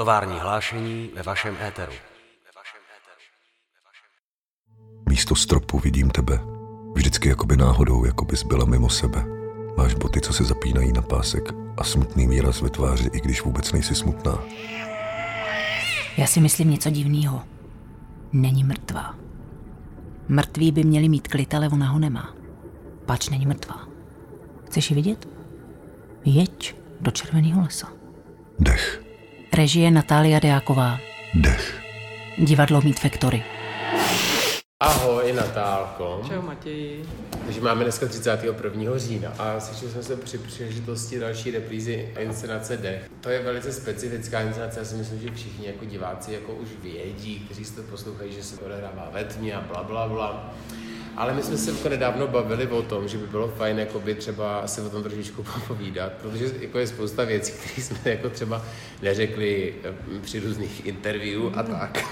Tovární hlášení ve vašem éteru. Místo stropu vidím tebe. Vždycky jakoby náhodou, jako bys byla mimo sebe. Máš boty, co se zapínají na pásek a smutný výraz ve tváři, i když vůbec nejsi smutná. Já si myslím něco divného. Není mrtvá. Mrtví by měli mít klid, ale ona ho nemá. Pač není mrtvá. Chceš ji vidět? Jeď do červeného lesa. Dech, Režie Natália Deáková. dech. Divadlo Meet Factory. Ahoj Natálko. Čau Matěji. Takže máme dneska 31. října a sešli jsme se při příležitosti další reprízy inscenace Dech. To je velice specifická inscenace, já si myslím, že všichni jako diváci jako už vědí, kteří si to poslouchají, že se to odehrává ve tmě a bla, bla, bla. Ale my jsme se jako nedávno bavili o tom, že by bylo fajn jakoby třeba si o tom trošičku povídat, protože jako je spousta věcí, které jsme jako třeba neřekli eh, při různých interview a tak.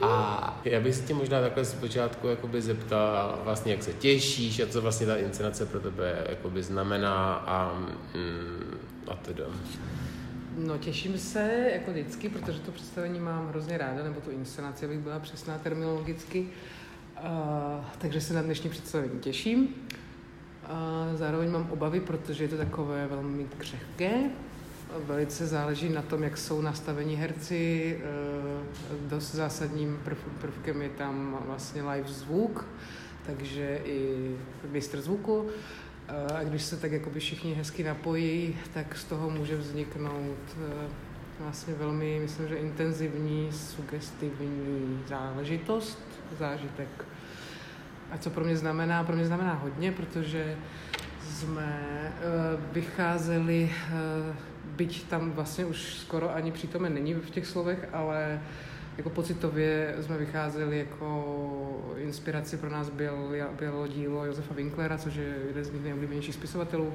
A já bych se tě možná takhle zpočátku jakoby zeptal, vlastně jak se těšíš a co vlastně ta inscenace pro tebe jakoby znamená a, mm, a teda. No těším se, jako vždycky, protože to představení mám hrozně ráda, nebo tu inscenaci, abych byla přesná terminologicky. Uh, takže se na dnešní představení těším. Uh, zároveň mám obavy, protože je to takové velmi křehké. Velice záleží na tom, jak jsou nastaveni herci. Uh, dost zásadním prv, prvkem je tam vlastně live zvuk, takže i mistr zvuku. A když se tak jakoby všichni hezky napojí, tak z toho může vzniknout eh, vlastně velmi, myslím, že intenzivní, sugestivní záležitost, zážitek. A co pro mě znamená? Pro mě znamená hodně, protože jsme eh, vycházeli, eh, byť tam vlastně už skoro ani přítomen není v těch slovech, ale jako pocitově jsme vycházeli jako inspiraci pro nás byl, bylo dílo Josefa Winklera, což je jeden z mých nejoblíbenějších spisovatelů.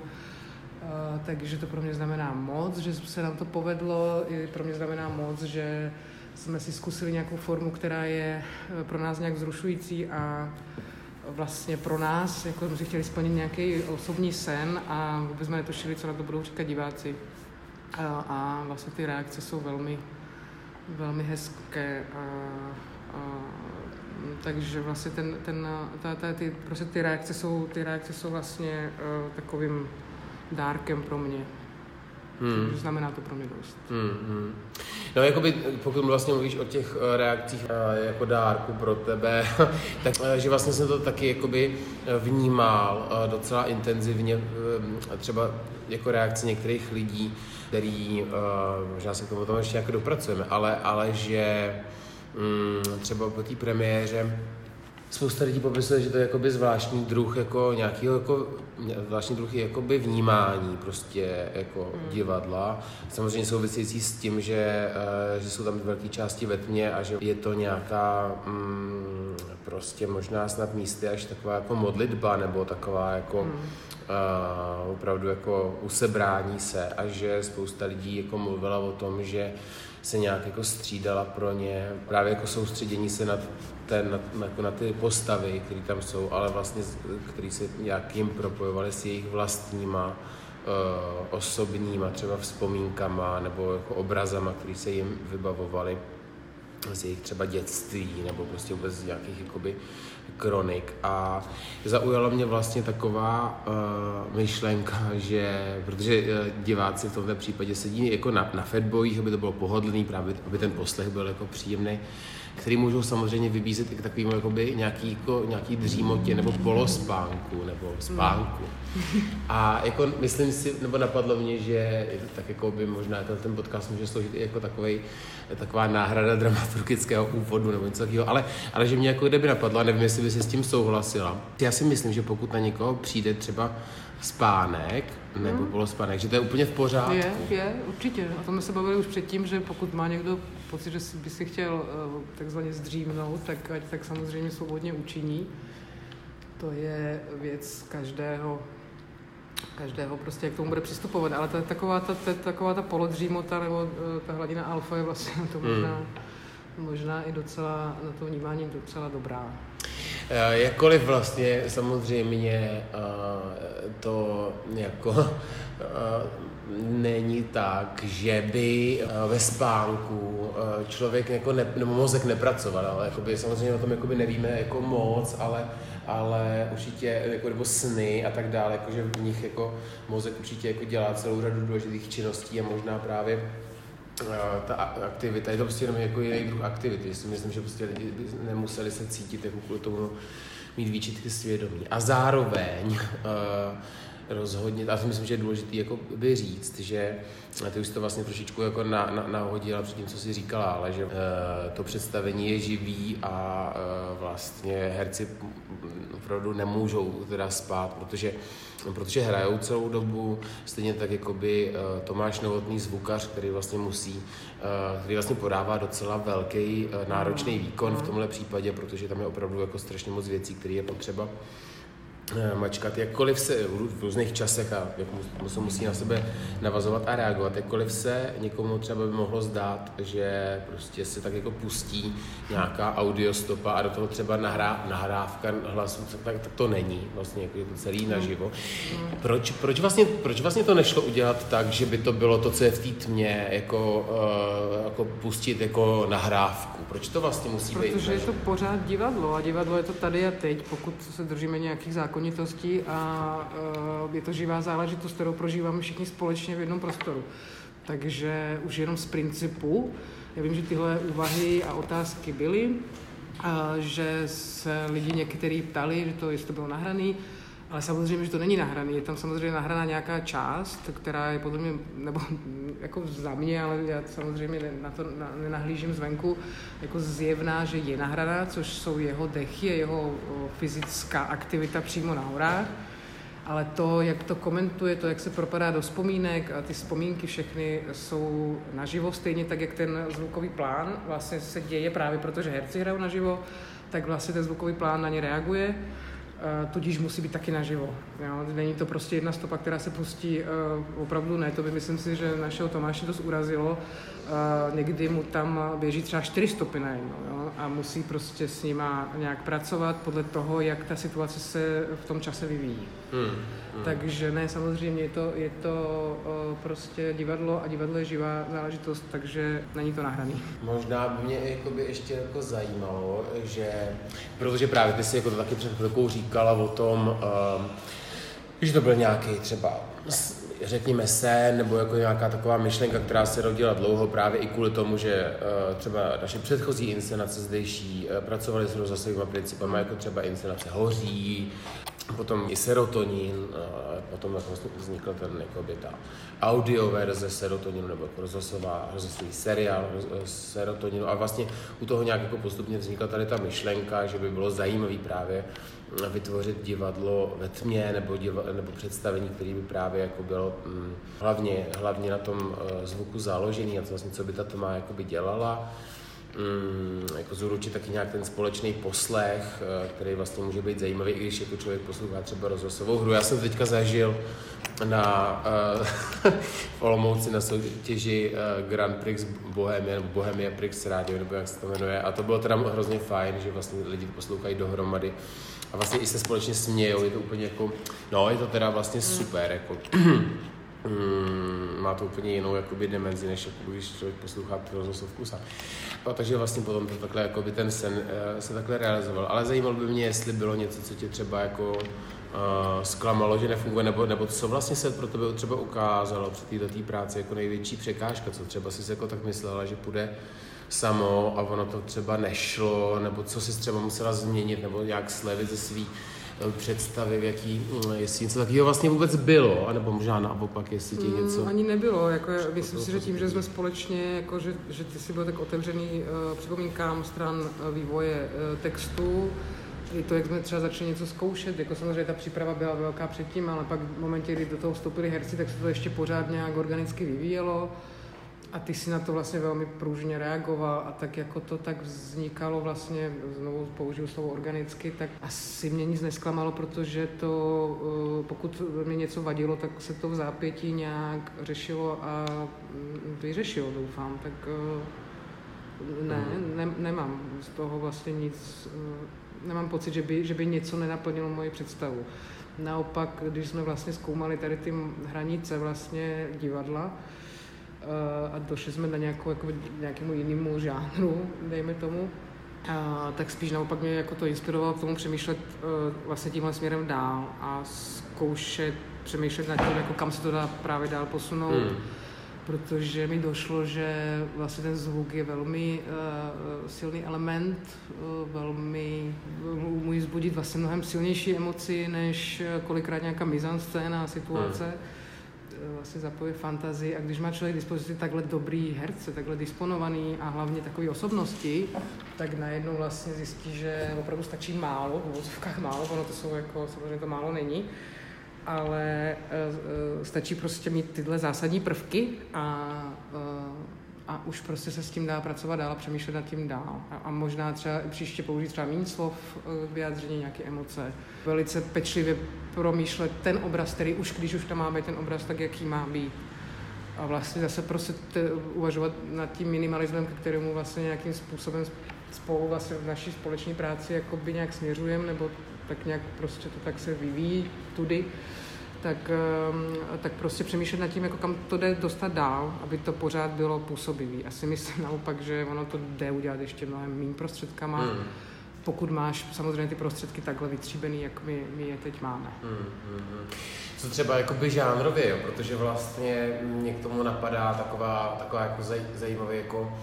Uh, takže to pro mě znamená moc, že se nám to povedlo, i pro mě znamená moc, že jsme si zkusili nějakou formu, která je eh, pro nás nějak vzrušující a vlastně pro nás, jako jsme si chtěli splnit nějaký osobní sen a vůbec jsme netušili, co na to budou říkat diváci. A, a vlastně ty reakce jsou velmi, velmi hezké. A, a, takže vlastně ten, ten, ta, ta, ty, prostě ty reakce jsou, ty reakce jsou vlastně uh, takovým dárkem pro mě. Hmm. Takže znamená to pro mě dost. Hmm, hmm. No, jakoby, pokud vlastně mluvíš o těch eh, reakcích eh, jako dárku pro tebe, tak eh, že vlastně jsem to taky jakoby vnímal docela intenzivně, třeba jako reakce některých lidí, který, možná se k tomu tam ještě nějak dopracujeme, ale, ale že mm, třeba po té premiéře spousta lidí popisuje, že to je jakoby zvláštní druh jako nějakého jako, zvláštní druh jakoby vnímání prostě jako mm. divadla. Samozřejmě související s tím, že, uh, že jsou tam velké části ve tmě a že je to nějaká mm, prostě možná snad místy až taková jako modlitba nebo taková jako mm. uh, opravdu jako usebrání se a že spousta lidí jako mluvila o tom, že se nějak jako střídala pro ně, právě jako soustředění se na, ten, na, jako na ty postavy, které tam jsou, ale vlastně, které se nějakým propojovaly s jejich vlastníma uh, osobníma třeba vzpomínkama nebo jako obrazama, které se jim vybavovaly z jejich třeba dětství nebo prostě vůbec z nějakých jakoby kronik. A zaujala mě vlastně taková uh, myšlenka, že protože uh, diváci v tomto případě sedí jako na, na fatboyích, aby to bylo pohodlný, právě aby ten poslech byl jako příjemný, který můžou samozřejmě vybízet i k takovému jakoby nějaký, jako, nějaký dřímotě nebo polospánku nebo spánku. A jako myslím si, nebo napadlo mě, že tak jako by možná ten, ten podcast může sloužit i jako takovej, taková náhrada dramaturgického úvodu nebo něco takového, ale, ale že mě jako kdyby napadlo, a nevím, jestli by si s tím souhlasila. Já si myslím, že pokud na někoho přijde třeba spánek nebo hmm. polospánek, že to je úplně v pořádku. Je, je, určitě. O tom jsme se bavili už předtím, že pokud má někdo pocit, že by si chtěl uh, takzvaně zdřímnout, tak ať tak samozřejmě svobodně učiní. To je věc každého každého prostě, jak k tomu bude přistupovat, ale ta, taková, ta, ta, taková ta polodřímota nebo uh, ta hladina alfa je vlastně na to možná, hmm. možná i docela, na to vnímání docela dobrá. Eh, jakkoliv vlastně samozřejmě eh, to jako eh, není tak, že by ve spánku člověk jako ne, nebo mozek nepracoval, ale jakoby, samozřejmě o tom jakoby nevíme jako moc, ale, ale určitě jako, nebo sny a tak dále, jakože v nich jako mozek určitě jako dělá celou řadu důležitých činností a možná právě ta aktivita, je to prostě jenom jako jiný druh aktivity. Myslím, že prostě lidi nemuseli se cítit jako kvůli tomu mít výčitky svědomí. A zároveň uh, rozhodně, a to myslím, že je důležité jako by říct, že ty už to vlastně trošičku jako na, na, nahodila před tím, co jsi říkala, ale že uh, to představení je živý a uh, vlastně herci opravdu nemůžou teda spát, protože protože hrajou celou dobu, stejně tak jako by uh, Tomáš Novotný zvukař, který vlastně musí, uh, který vlastně podává docela velký uh, náročný výkon v tomhle případě, protože tam je opravdu jako strašně moc věcí, které je potřeba Eh, mačkat, jakkoliv se v různých časech a jak mu se musí na sebe navazovat a reagovat, jakkoliv se někomu třeba by mohlo zdát, že prostě se tak jako pustí nějaká audiostopa a do toho třeba nahrá, nahrávka hlasu, tak, tak to není vlastně jako je to celý naživo. Proč, proč, vlastně, proč vlastně to nešlo udělat tak, že by to bylo to, co je v té tmě, jako, uh, jako pustit jako nahrávku? Proč to vlastně musí Protože být? Protože je to pořád divadlo a divadlo je to tady a teď, pokud se držíme nějakých zákonů zákonitostí a uh, je to živá záležitost, kterou prožíváme všichni společně v jednom prostoru. Takže už jenom z principu, já vím, že tyhle úvahy a otázky byly, a že se lidi někteří ptali, že to, jestli to bylo nahraný, ale samozřejmě, že to není nahraný. Je tam samozřejmě nahraná nějaká část, která je podle mě, nebo jako za mě, ale já samozřejmě na to nenahlížím zvenku, jako zjevná, že je nahraná, což jsou jeho dechy, jeho fyzická aktivita přímo na horách. Ale to, jak to komentuje, to, jak se propadá do vzpomínek a ty vzpomínky všechny jsou naživo, stejně tak, jak ten zvukový plán vlastně se děje právě protože herci hrajou naživo, tak vlastně ten zvukový plán na ně reaguje tudíž musí být taky naživo. Jo? Není to prostě jedna stopa, která se pustí, uh, opravdu ne, to by myslím si, že našeho Tomáše dost urazilo. Někdy mu tam běží třeba čtyři stopy na jedno jo? a musí prostě s nima nějak pracovat podle toho, jak ta situace se v tom čase vyvíjí. Hmm. Hmm. Takže ne, samozřejmě je to, je to prostě divadlo a divadlo je živá záležitost, takže není to nahraný. Možná by mě jakoby ještě jako zajímalo, že, protože právě ty si jako to taky před chvilkou říkala o tom, uh, že to byl nějaký třeba řekněme se, nebo jako nějaká taková myšlenka, která se rodila dlouho právě i kvůli tomu, že uh, třeba naše předchozí inscenace zdejší uh, pracovaly s rozhlasovými principama, jako třeba inscenace Hoří, potom i serotonin, potom vlastně vznikl ten jakoby ta audio verze serotoninu nebo jako rozhlasová, rozhlasový seriál serotoninu. A vlastně u toho nějak jako postupně vznikla tady ta myšlenka, že by bylo zajímavý právě vytvořit divadlo ve tmě nebo, diva, nebo představení, které by právě jako bylo hm, hlavně, hlavně na tom uh, zvuku založený a to vlastně, co by ta tma jakoby dělala mm, jako zúročit taky nějak ten společný poslech, eh, který vlastně může být zajímavý, i když jako člověk poslouchá třeba rozhlasovou hru. Já jsem teďka zažil na uh, Olomouci na soutěži uh, Grand Prix Bohemia, nebo Bohemia Prix Radio, nebo jak se to jmenuje. A to bylo teda hrozně fajn, že vlastně lidi poslouchají dohromady a vlastně i se společně smějou, je to úplně jako, no je to teda vlastně super, jako mm, má to úplně jinou jakoby dimenzi, než jako když člověk poslouchá tu rozhlasovku sám. A takže vlastně potom to takhle, jakoby ten sen uh, se takhle realizoval. Ale zajímalo by mě, jestli bylo něco, co tě třeba jako uh, zklamalo, že nefunguje, nebo, nebo co vlastně se pro tebe třeba ukázalo při této práci jako největší překážka, co třeba jsi jako tak myslela, že půjde samo a ono to třeba nešlo, nebo co jsi třeba musela změnit, nebo nějak slevit ze svý eh, představy, v jaký, mm, jestli něco takového vlastně vůbec bylo, anebo možná naopak, jestli ti něco... Mm, ani nebylo, jako myslím si, že tím, že jsme společně, jako že, že ty si byl tak otevřený uh, připomínkám stran uh, vývoje uh, textu, i to, jak jsme třeba začali něco zkoušet, jako samozřejmě ta příprava byla velká předtím, ale pak v momentě, kdy do toho vstoupili herci, tak se to ještě pořád nějak organicky vyvíjelo a ty si na to vlastně velmi pružně reagoval a tak jako to tak vznikalo vlastně, znovu použiju slovo organicky, tak asi mě nic nesklamalo, protože to, eh, pokud mě něco vadilo, tak se to v zápětí nějak řešilo a mm, vyřešilo, doufám, tak eh, ne, ne nemám z toho vlastně nic, eh, nemám pocit, že by, že by něco nenaplnilo moji představu. Naopak, když jsme vlastně zkoumali tady ty hranice vlastně divadla, a došli jsme na nějakou, jako, nějakému jinému žánru, dejme tomu, a, tak spíš naopak mě jako to inspirovalo k tomu přemýšlet uh, vlastně tímhle směrem dál a zkoušet přemýšlet nad tím, jako kam se to dá právě dál posunout. Hmm. Protože mi došlo, že vlastně ten zvuk je velmi uh, silný element, uh, velmi může zbudit vlastně mnohem silnější emoci, než kolikrát nějaká mizanscéna situace. Hmm vlastně zapojí fantazii. A když má člověk dispozici takhle dobrý herce, takhle disponovaný a hlavně takové osobnosti, tak najednou vlastně zjistí, že opravdu stačí málo, v vozovkách málo, ono to jsou jako, samozřejmě to málo není, ale uh, stačí prostě mít tyhle zásadní prvky a a už prostě se s tím dá pracovat dál a přemýšlet nad tím dál. A, a možná třeba příště použít třeba méně slov k vyjádření nějaké emoce. Velice pečlivě promýšlet ten obraz, který už, když už tam má být ten obraz, tak jaký má být. A vlastně zase prostě te, uvažovat nad tím minimalismem, k kterému vlastně nějakým způsobem spolu vlastně v naší společné práci jakoby nějak směřujeme, nebo tak nějak prostě to tak se vyvíjí tudy tak, ehm, tak prostě přemýšlet nad tím, jako kam to jde dostat dál, aby to pořád bylo působivý. Asi myslím naopak, že ono to jde udělat ještě mnohem méně prostředkama, hmm. pokud máš samozřejmě ty prostředky takhle vytříbený, jak my, my je teď máme. Hmm, hmm, hmm. Co třeba jakoby žánrově, jo? protože vlastně mě k tomu napadá taková, taková jako zaj, zajímavý jako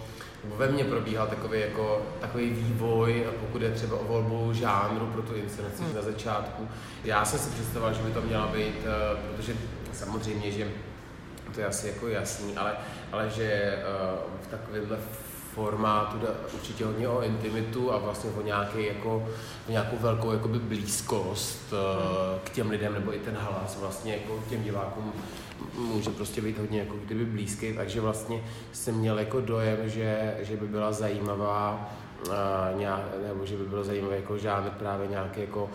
ve mně probíhal takový, jako, takový vývoj, pokud je třeba o volbu žánru pro tu inscenaci hmm. na začátku. Já jsem si představoval, že by to měla být, uh, protože samozřejmě, že to je asi jako jasný, ale, ale že uh, v takovémhle formátu určitě hodně o intimitu a vlastně o nějaký, jako, nějakou velkou jakoby blízkost uh, k těm lidem, nebo i ten hlas vlastně jako těm divákům může prostě být hodně jako kdyby blízký, takže vlastně jsem měl jako dojem, že, že by byla zajímavá uh, nějak, nebo že by bylo zajímavé jako žánr právě nějaký jako,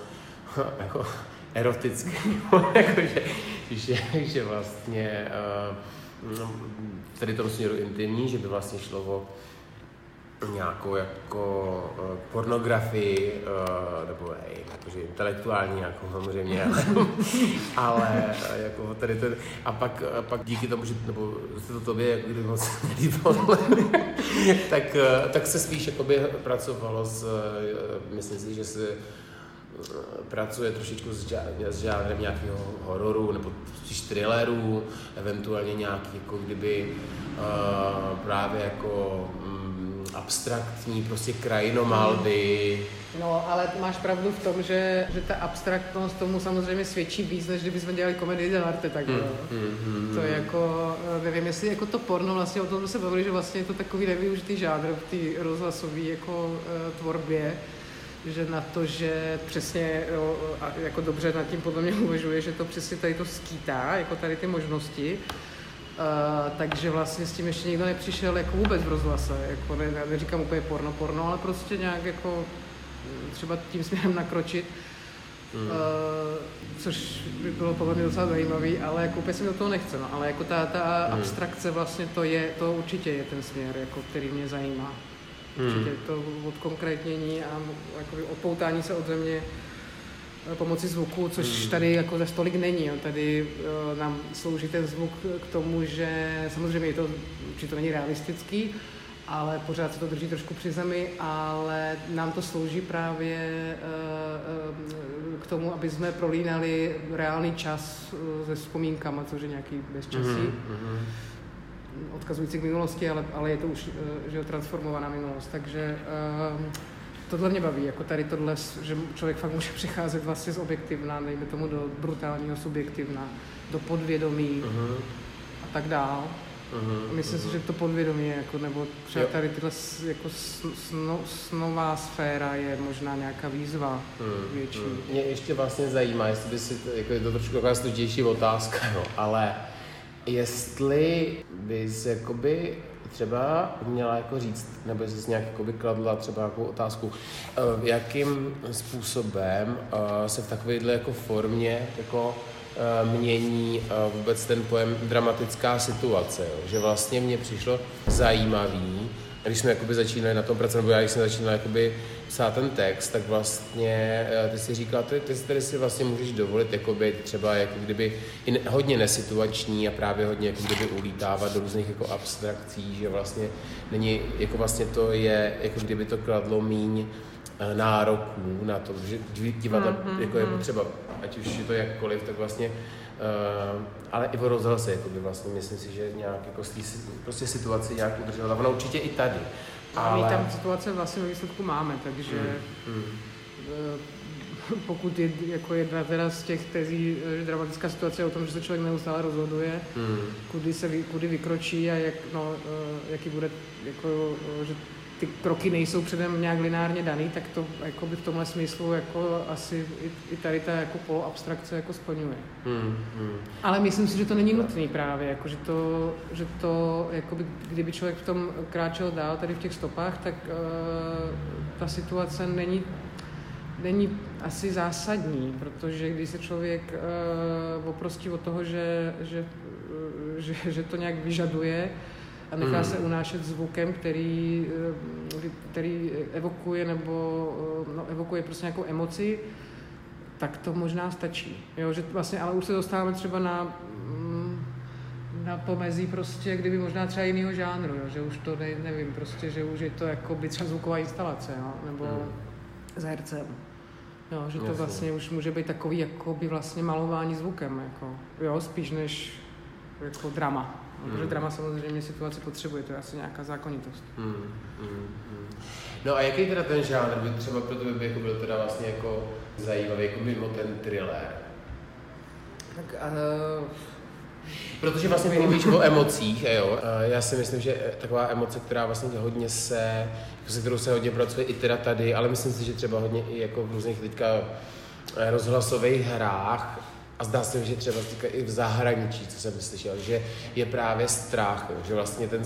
jako erotický, jako že, že, že vlastně uh, no, tady tom směru intimní, že by vlastně šlo o nějakou jako uh, pornografii, uh, nebo hej, jakože intelektuální nějakou samozřejmě, ale, ale jako tady to, a pak, a pak díky tomu, že, nebo se to tobě jako kdyby moc nelíbilo, tak, uh, tak se spíš jakoby pracovalo s, uh, myslím si, že se pracuje trošičku s, s žánrem nějakého hororu nebo spíš thrillerů, eventuálně nějaký jako kdyby uh, právě jako abstraktní prostě krajinomalby. No, ale máš pravdu v tom, že, že ta abstraktnost tomu samozřejmě svědčí víc, než kdybychom dělali komedii arte, tak mm, mm, mm, to je jako, nevím, jestli jako to porno vlastně, o tom se bavili, že vlastně je to takový nevyužitý žádr v té rozhlasové jako uh, tvorbě, že na to, že přesně jo, jako dobře nad tím podle mě uvažuje, že to přesně tady to skýtá, jako tady ty možnosti, Uh, takže vlastně s tím ještě nikdo nepřišel jako vůbec v rozhlase, jako ne, neříkám úplně porno, porno, ale prostě nějak jako mm, třeba tím směrem nakročit, mm. uh, což by bylo podle mě docela zajímavý, ale jako úplně se mi do toho nechce, no, ale jako ta, ta mm. abstrakce vlastně to je, to určitě je ten směr, jako, který mě zajímá. Mm. Určitě to odkonkrétnění a jako odpoutání se od země pomocí zvuku, což hmm. tady jako ze stolik není. Jo. Tady uh, nám slouží ten zvuk k tomu, že samozřejmě je to, určitě to není realistický, ale pořád se to drží trošku při zemi, ale nám to slouží právě uh, k tomu, aby jsme prolínali reálný čas se vzpomínkama, což je nějaký bezčasí. Mm-hmm. Odkazující k minulosti, ale, ale je to už že transformovaná minulost. Takže uh, tohle mě baví, jako tady tohle, že člověk fakt může přicházet vlastně z objektivna, dejme tomu do brutálního subjektivna, do podvědomí uh-huh. a tak dál. Uh-huh, Myslím uh-huh. si, že to podvědomí, jako, nebo třeba jo. tady tyhle jako sno, snová sféra je možná nějaká výzva uh-huh. větší. Uh-huh. Mě ještě vlastně zajímá, jestli by si, jako je to trošku taková složitější otázka, no, ale jestli bys jakoby třeba měla jako říct, nebo jsi nějak jako kladla třeba nějakou otázku, eh, jakým způsobem eh, se v takovéhle jako formě jako eh, mění vůbec ten pojem dramatická situace. Jo? Že vlastně mně přišlo zajímavý, když jsme jakoby začínali na tom pracovat, nebo já když jsem začínal jakoby psát ten text, tak vlastně eh, ty si říkal, ty, ty, tady si vlastně můžeš dovolit jakoby třeba jako kdyby i ne, hodně nesituační a právě hodně jako kdyby ulítávat do různých jako abstrakcí, že vlastně není, jako vlastně to je, jako kdyby to kladlo míň eh, nároků na to, že divadlo mm-hmm, jako je potřeba, ať už je to jakkoliv, tak vlastně Uh, ale i o rozhlase, jako by vlastně myslím si, že nějak jako z prostě situaci nějak udržela. Ona určitě i tady. Ale... My tam situace vlastně ve výsledku máme, takže mm, mm. pokud je, jako jedna teda z těch tezí, že dramatická situace je o tom, že se člověk neustále rozhoduje, mm. kudy, se, kudy vykročí a jak, no, eh, jaký bude, jako, že ty kroky nejsou předem nějak lineárně daný, tak to jako by v tomhle smyslu jako asi i, i tady ta jako poloabstrakce jako splňuje. Hmm, hmm. Ale myslím si, že to není nutný právě, jako, že to, že to jako by, kdyby člověk v tom kráčel dál tady v těch stopách, tak uh, ta situace není není asi zásadní, protože když se člověk uh, oprostí od toho, že, že, že, že to nějak vyžaduje, a nechá se unášet zvukem, který, eh, který evokuje nebo eh, no, evokuje prostě nějakou emoci, tak to možná stačí. Jo, že vlastně, ale už se dostáváme třeba na, mm, na pomezí prostě, kdyby možná třeba jiného žánru, jo, že už to ne, nevím, prostě, že už je to jako by třeba zvuková instalace, jo, nebo mm. s hercem. Jo, že to Jasně. vlastně už může být takový jako by vlastně malování zvukem, jako, jo, spíš než jako drama. Hmm. Protože drama samozřejmě situaci potřebuje, to je asi nějaká zákonitost. Hmm. Hmm. Hmm. No a jaký teda ten žánr by třeba pro tebe jako byl teda vlastně jako zajímavý, jako mimo ten thriller? Tak uh... Protože vlastně vy mluvíš o emocích, jo. Já si myslím, že taková emoce, která vlastně hodně se, se kterou se hodně pracuje i teda tady, ale myslím si, že třeba hodně i jako v různých teďka rozhlasových hrách, a zdá se, že třeba i v zahraničí, co jsem slyšel, že je právě strach, že vlastně ten,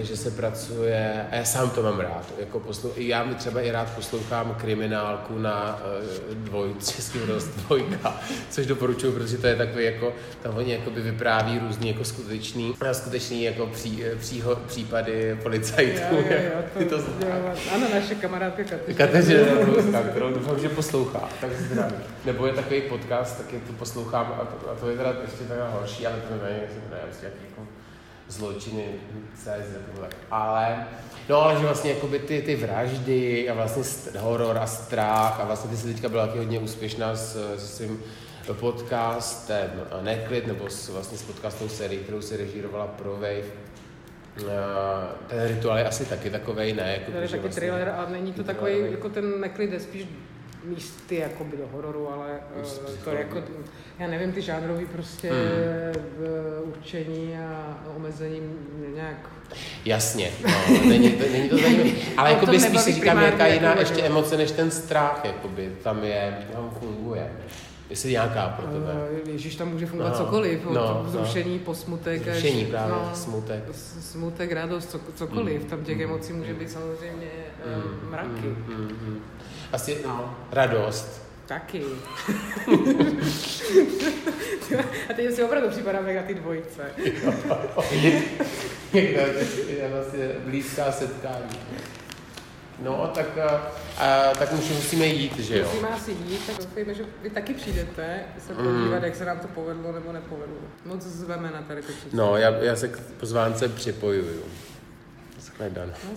že se pracuje, a já sám to mám rád, jako poslou, já mi třeba i rád poslouchám kriminálku na uh, dvoj, český dvojka, což doporučuji, protože to je takový jako, tam oni jako by vypráví různý jako skutečný, skutečný jako pří, přího, případy policajtů. Jo, jo, jo, to, to, jo, ano, naše kamarádka Kateřina. Kateřina, kterou doufám, že poslouchá, tak zdraví. Nebo je takový podcast, taky tu poslouchám a to, a to je teda ještě taková horší, ale to nevím, jestli to nevím, prostě jaký jako zločiny, CZ, tak. Ale, no ale že vlastně jakoby ty, ty vraždy a vlastně horor a strach a vlastně ty jsi teďka byla taky hodně úspěšná s, s svým podcastem Neklid, nebo s, vlastně s podcastovou sérií, kterou si režírovala pro Wave. Ten rituál je asi taky takovej, ne? Jako, to je taky vlastně, thriller a není to takový, jako ten Neklid je spíš místy jakoby do hororu, ale uh, to jako, já nevím, ty žánrový prostě hmm. určení a omezení nějak... Jasně, no, není, to, není to zajímavé, ale jakoby spíš si říkám, jaká jiná ještě emoce než ten strach, jakoby, tam je, tam funguje. Jestli nějaká pro tebe. Uh, Ježíš, tam může fungovat no, cokoliv, od no, vzrušení no. po smutek. Vzrušení právě, no, smutek. Smutek, radost, cokoliv. Mm, tam těch mm, emocí může být samozřejmě mm, mraky. Mm, mm, mm. Asi, no, radost. Taky. A teď si opravdu připadáme na ty dvojice. je vlastně blízká setkání. No, tak, a, tak už musíme jít, že jo? Musíme asi jít, tak doufejme, že vy taky přijdete se podívat, mm. jak se nám to povedlo nebo nepovedlo. Moc zveme na tady to No, já, já se k pozvánce připojuju. Shledanou. No,